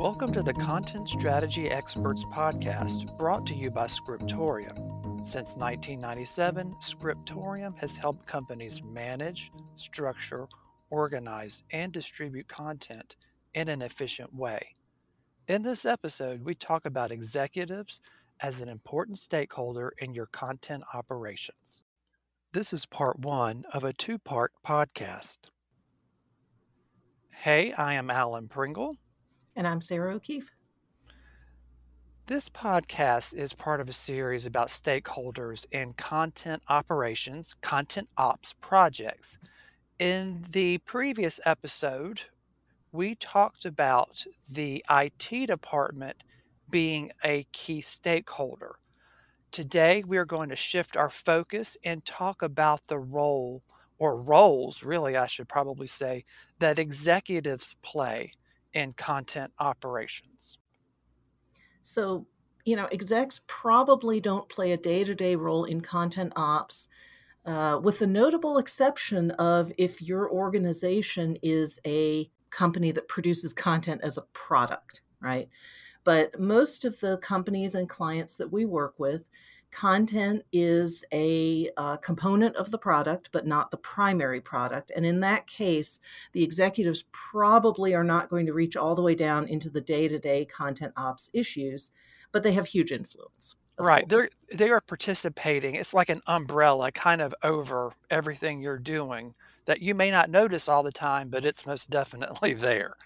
Welcome to the Content Strategy Experts Podcast, brought to you by Scriptorium. Since 1997, Scriptorium has helped companies manage, structure, organize, and distribute content in an efficient way. In this episode, we talk about executives as an important stakeholder in your content operations. This is part one of a two part podcast. Hey, I am Alan Pringle. And I'm Sarah O'Keefe. This podcast is part of a series about stakeholders in content operations, content ops projects. In the previous episode, we talked about the IT department being a key stakeholder. Today, we are going to shift our focus and talk about the role, or roles, really, I should probably say, that executives play in content operations. So, you know, execs probably don't play a day to day role in content ops, uh, with the notable exception of if your organization is a company that produces content as a product, right? But most of the companies and clients that we work with, content is a uh, component of the product, but not the primary product. And in that case, the executives probably are not going to reach all the way down into the day to day content ops issues, but they have huge influence. Right. They're they are participating. It's like an umbrella kind of over everything you're doing that you may not notice all the time, but it's most definitely there.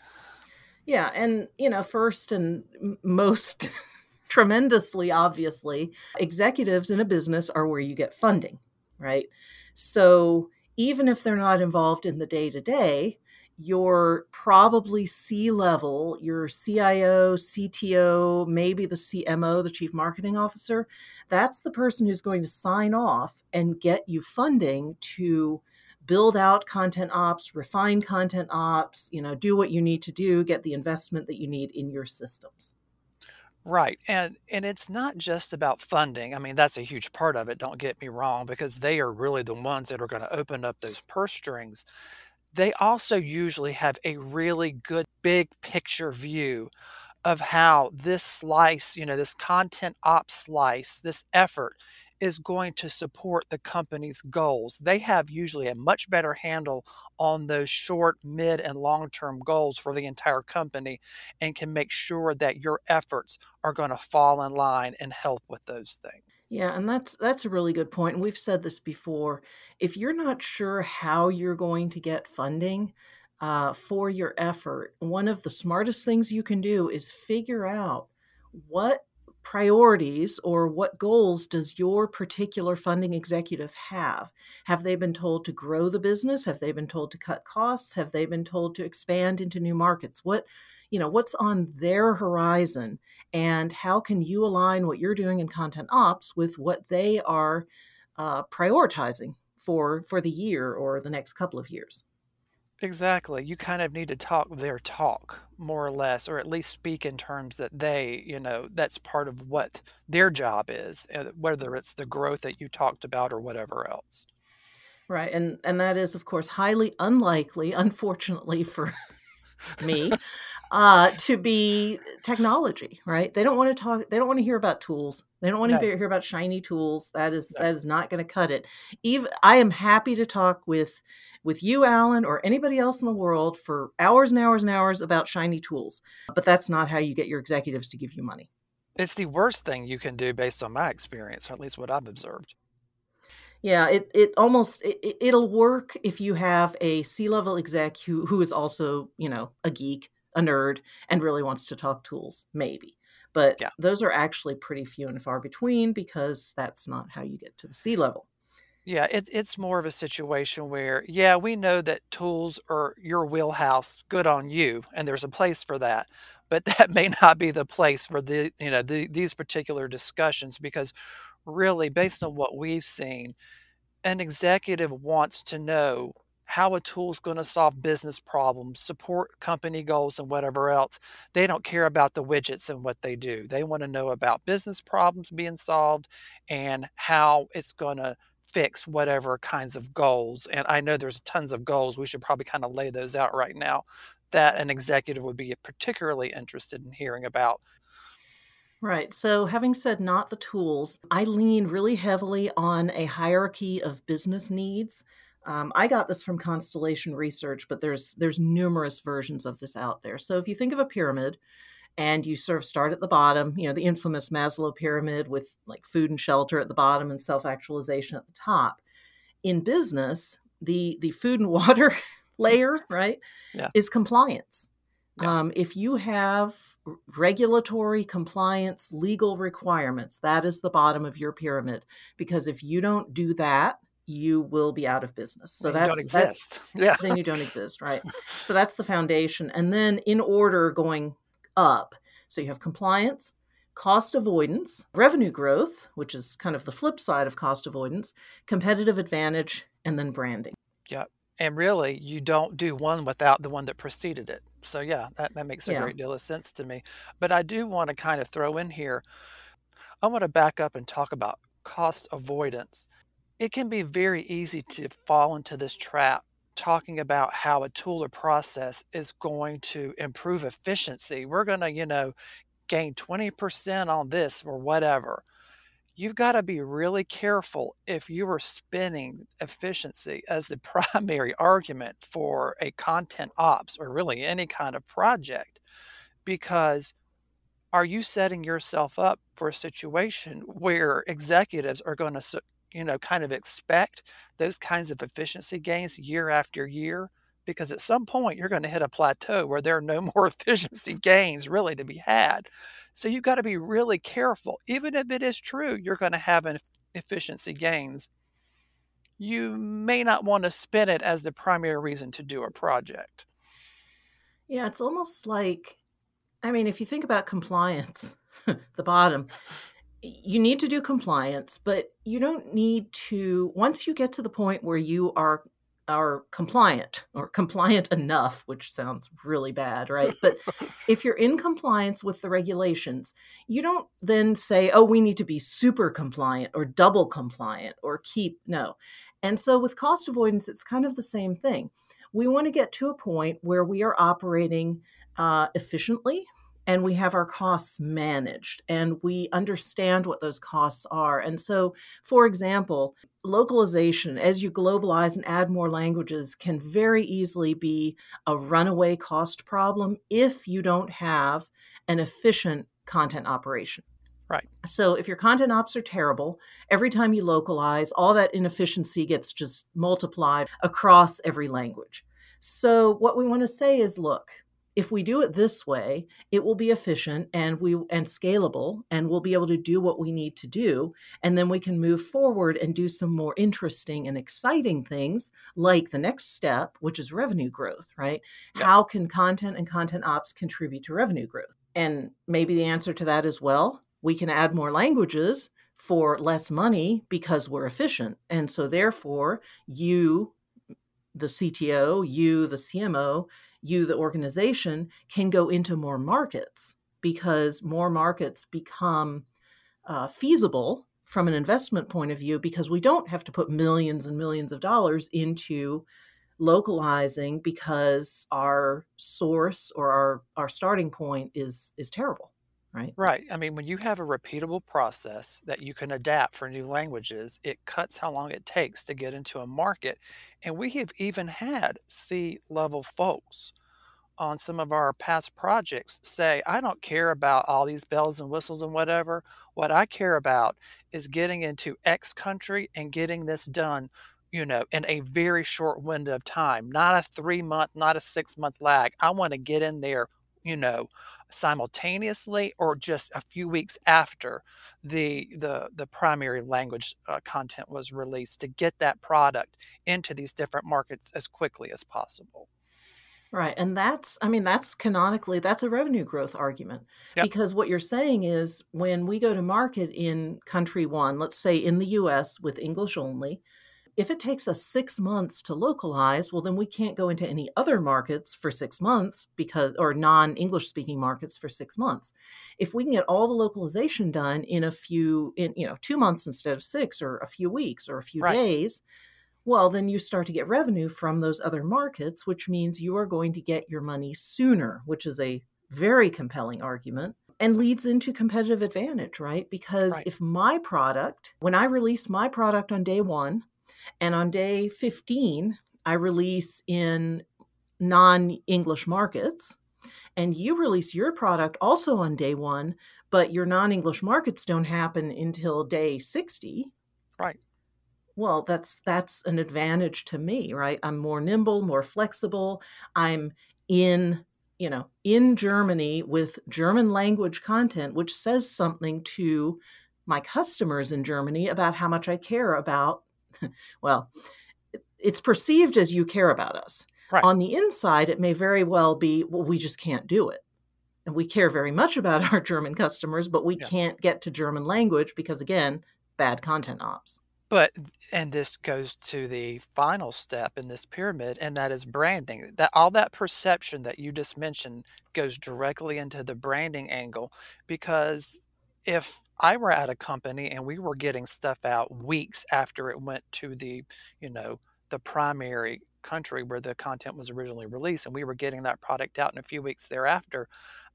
Yeah, and you know, first and most tremendously obviously, executives in a business are where you get funding, right? So even if they're not involved in the day to day, your probably C level, your CIO, CTO, maybe the CMO, the chief marketing officer, that's the person who's going to sign off and get you funding to build out content ops, refine content ops, you know, do what you need to do, get the investment that you need in your systems. Right. And and it's not just about funding. I mean, that's a huge part of it, don't get me wrong, because they are really the ones that are going to open up those purse strings. They also usually have a really good big picture view of how this slice, you know, this content ops slice, this effort is going to support the company's goals. They have usually a much better handle on those short, mid, and long term goals for the entire company and can make sure that your efforts are going to fall in line and help with those things. Yeah, and that's that's a really good point. And we've said this before. If you're not sure how you're going to get funding uh, for your effort, one of the smartest things you can do is figure out what priorities or what goals does your particular funding executive have? Have they been told to grow the business? Have they been told to cut costs? Have they been told to expand into new markets? What you know what's on their horizon and how can you align what you're doing in content ops with what they are uh, prioritizing for for the year or the next couple of years Exactly. You kind of need to talk their talk, more or less, or at least speak in terms that they, you know, that's part of what their job is, whether it's the growth that you talked about or whatever else. right and and that is of course highly unlikely unfortunately for me uh, to be technology, right? They don't want to talk. They don't want to hear about tools. They don't want to No, hear about shiny tools. That is no. that is not going to cut it. Even I am happy to talk with with you, Alan, or anybody else in the world for hours and hours and hours about shiny tools. But that's not how you get your executives to give you money. It's the worst thing you can do based on my experience, or at least what I've observed. Yeah, it it almost it, it'll work if you have a C-level exec who who is also, you know, a geek, a nerd, and really wants to talk tools, maybe. But Yeah. those are actually pretty few and far between because that's not how you get to the C level. Yeah, it's it's more of a situation where, yeah, we know that tools are your wheelhouse, good on you, and there's a place for that. But that may not be the place for the, you know, the, these particular discussions because really, based on what we've seen, an executive wants to know how a tool is going to solve business problems, support company goals, and whatever else. They don't care about the widgets and what they do. They want to know about business problems being solved and how it's going to fix whatever kinds of goals. And I know there's tons of goals. We should probably kind of lay those out right now that an executive would be particularly interested in hearing about. Right. So, having said not the tools, I lean really heavily on a hierarchy of business needs. Um, I got this from Constellation Research, but there's there's numerous versions of this out there. So, if you think of a pyramid, and you sort of start at the bottom, you know, the infamous Maslow pyramid with like food and shelter at the bottom and self-actualization at the top. In business, the the food and water layer, right, yeah. is compliance. Yeah. Um, if you have regulatory compliance, legal requirements, that is the bottom of your pyramid. Because if you don't do that, you will be out of business. So then that's, that's yeah. then you don't exist, right? so that's the foundation. And then in order going up, so you have compliance, cost avoidance, revenue growth, which is kind of the flip side of cost avoidance, competitive advantage, and then branding. Yep. And really, you don't do one without the one that preceded it. So, yeah, that, that makes a Yeah. great deal of sense to me. But I do want to kind of throw in here, I want to back up and talk about cost avoidance. It can be very easy to fall into this trap talking about how a tool or process is going to improve efficiency. We're going to, you know, gain 20% on this or whatever you've got to be really careful if you are spinning efficiency as the primary argument for a content ops or really any kind of project because are you setting yourself up for a situation where executives are going to you know kind of expect those kinds of efficiency gains year after year because at some point you're going to hit a plateau where there are no more efficiency gains really to be had so you've got to be really careful. Even if it is true you're going to have efficiency gains, you may not want to spin it as the primary reason to do a project. Yeah, it's almost like, I mean, if you think about compliance, the bottom, you need to do compliance, but you don't need to, once you get to the point where you are are compliant or compliant enough, which sounds really bad, right? But if you're in compliance with the regulations, you don't then say, oh, we need to be super compliant or double compliant or keep, no. And so with cost avoidance, it's kind of the same thing. We want to get to a point where we are operating uh, efficiently and we have our costs managed and we understand what those costs are. And so, for example, localization, as you globalize and add more languages, can very easily be a runaway cost problem if you don't have an efficient content operation. Right. So if your content ops are terrible, every time you localize, all that inefficiency gets just multiplied across every language. So what we want to say is look, if we do it this way it will be efficient and we and scalable and we'll be able to do what we need to do and then we can move forward and do some more interesting and exciting things like the next step which is revenue growth right? Yeah. how can content and content ops contribute to revenue growth? And maybe the answer to that is well we can add more languages for less money because we're efficient. And so therefore you the CTO, you, the CMO, you, the organization, can go into more markets because more markets become uh, feasible from an investment point of view because we don't have to put millions and millions of dollars into localizing because our source or our, our starting point is is terrible right Right. I mean, when you have a repeatable process that you can adapt for new languages, it cuts how long it takes to get into a market. And we have even had C level folks on some of our past projects say, I don't care about all these bells and whistles and whatever. What I care about is getting into X country and getting this done, you know, in a very short window of time, not a three month, not a six month lag. I want to get in there, you know, simultaneously or just a few weeks after the the the primary language uh, content was released to get that product into these different markets as quickly as possible. Right. And that's, I mean, that's canonically, that's a revenue growth argument. Yep. Because what you're saying is when we go to market in country one, let's say in the US with English only, if it takes us six months to localize, well, then we can't go into any other markets for six months because, or non English speaking markets for six months. If we can get all the localization done in a few, in, you know, two months instead of six, or a few weeks, or a few Right. days, Well, then you start to get revenue from those other markets, which means you are going to get your money sooner, which is a very compelling argument and leads into competitive advantage, right? Because Right. if my product, when I release my product on day one, and on day 15, I release in non English markets, and you release your product also on day one, but your non English markets don't happen until day 60. Right. Well, that's that's an advantage to me, right? I'm more nimble, more flexible. I'm in, you know, in Germany with German language content, which says something to my customers in Germany about how much I care about. well, it's perceived as you care about us. Right. On the inside, it may very well be, well, we just can't do it. And we care very much about our German customers, but we Yeah. can't get to German language because, again, bad content ops. But and this goes to the final step in this pyramid, and that is branding. That all that perception that you just mentioned goes directly into the branding angle because if I were at a company and we were getting stuff out weeks after it went to the, you know, the primary country where the content was originally released and we were getting that product out in a few weeks thereafter,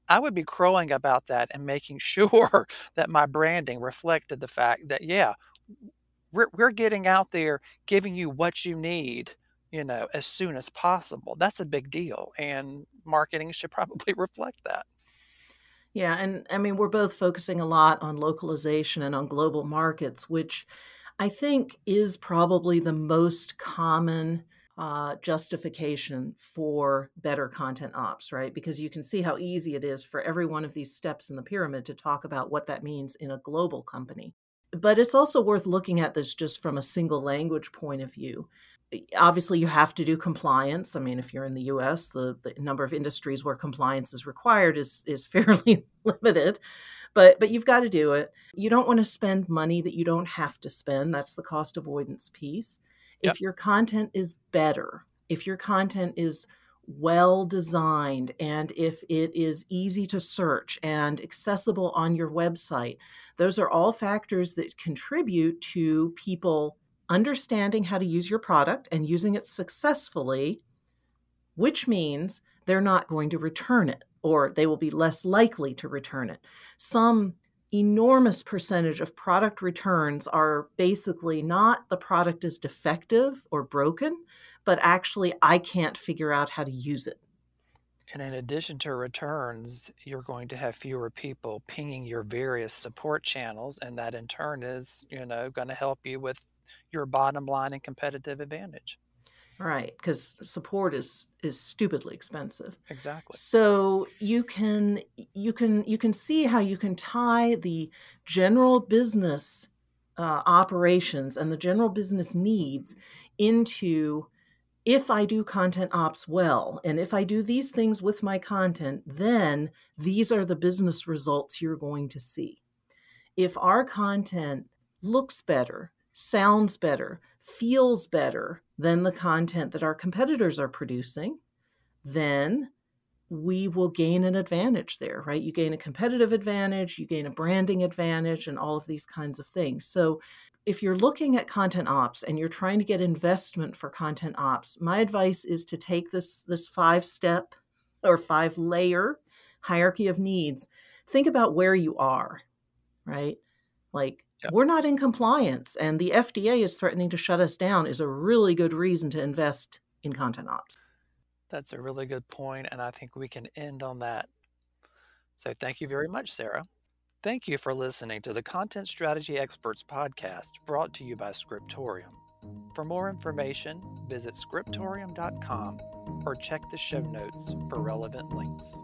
I would be crowing about that and making sure that my branding reflected the fact that yeah, we're we're getting out there giving you what you need, you know, as soon as possible. That's a big deal, and marketing should probably reflect that. Yeah, and I mean, we're both focusing a lot on localization and on global markets, which I think is probably the most common uh, justification for better content ops, right? Because you can see how easy it is for every one of these steps in the pyramid to talk about what that means in a global company. But it's also worth looking at this just from a single language point of view. Obviously, you have to do compliance. I mean, if you're in the US, the, the number of industries where compliance is required is, is fairly limited but but you've got to do it you don't want to spend money that you don't have to spend that's the cost avoidance piece Yep. if your content is better if your content is well designed and if it is easy to search and accessible on your website those are all factors that contribute to people understanding how to use your product and using it successfully which means they're not going to return it or they will be less likely to return it. Some enormous percentage of product returns are basically not the product is defective or broken, but actually I can't figure out how to use it. And in addition to returns, you're going to have fewer people pinging your various support channels, and that in turn is, you know, going to help you with your bottom line and competitive advantage. Right, because support is is stupidly expensive. Exactly. So you can you can you can see how you can tie the general business uh, operations and the general business needs into if I do content ops well and if I do these things with my content, then these are the business results you're going to see. If our content looks better, sounds better, feels better than the content that our competitors are producing, then we will gain an advantage there, right? You gain a competitive advantage, you gain a branding advantage, and all of these kinds of things. So, if you're looking at content ops and you're trying to get investment for content ops, my advice is to take this this five step or five layer hierarchy of needs. Think about where you are, right? Like Yep. we're not in compliance and the FDA is threatening to shut us down is a really good reason to invest in content ops. That's a really good point, and I think we can end on that. So thank you very much, Sarah. Thank you for listening to the Content Strategy Experts podcast brought to you by Scriptorium. For more information, visit scriptorium.com or check the show notes for relevant links.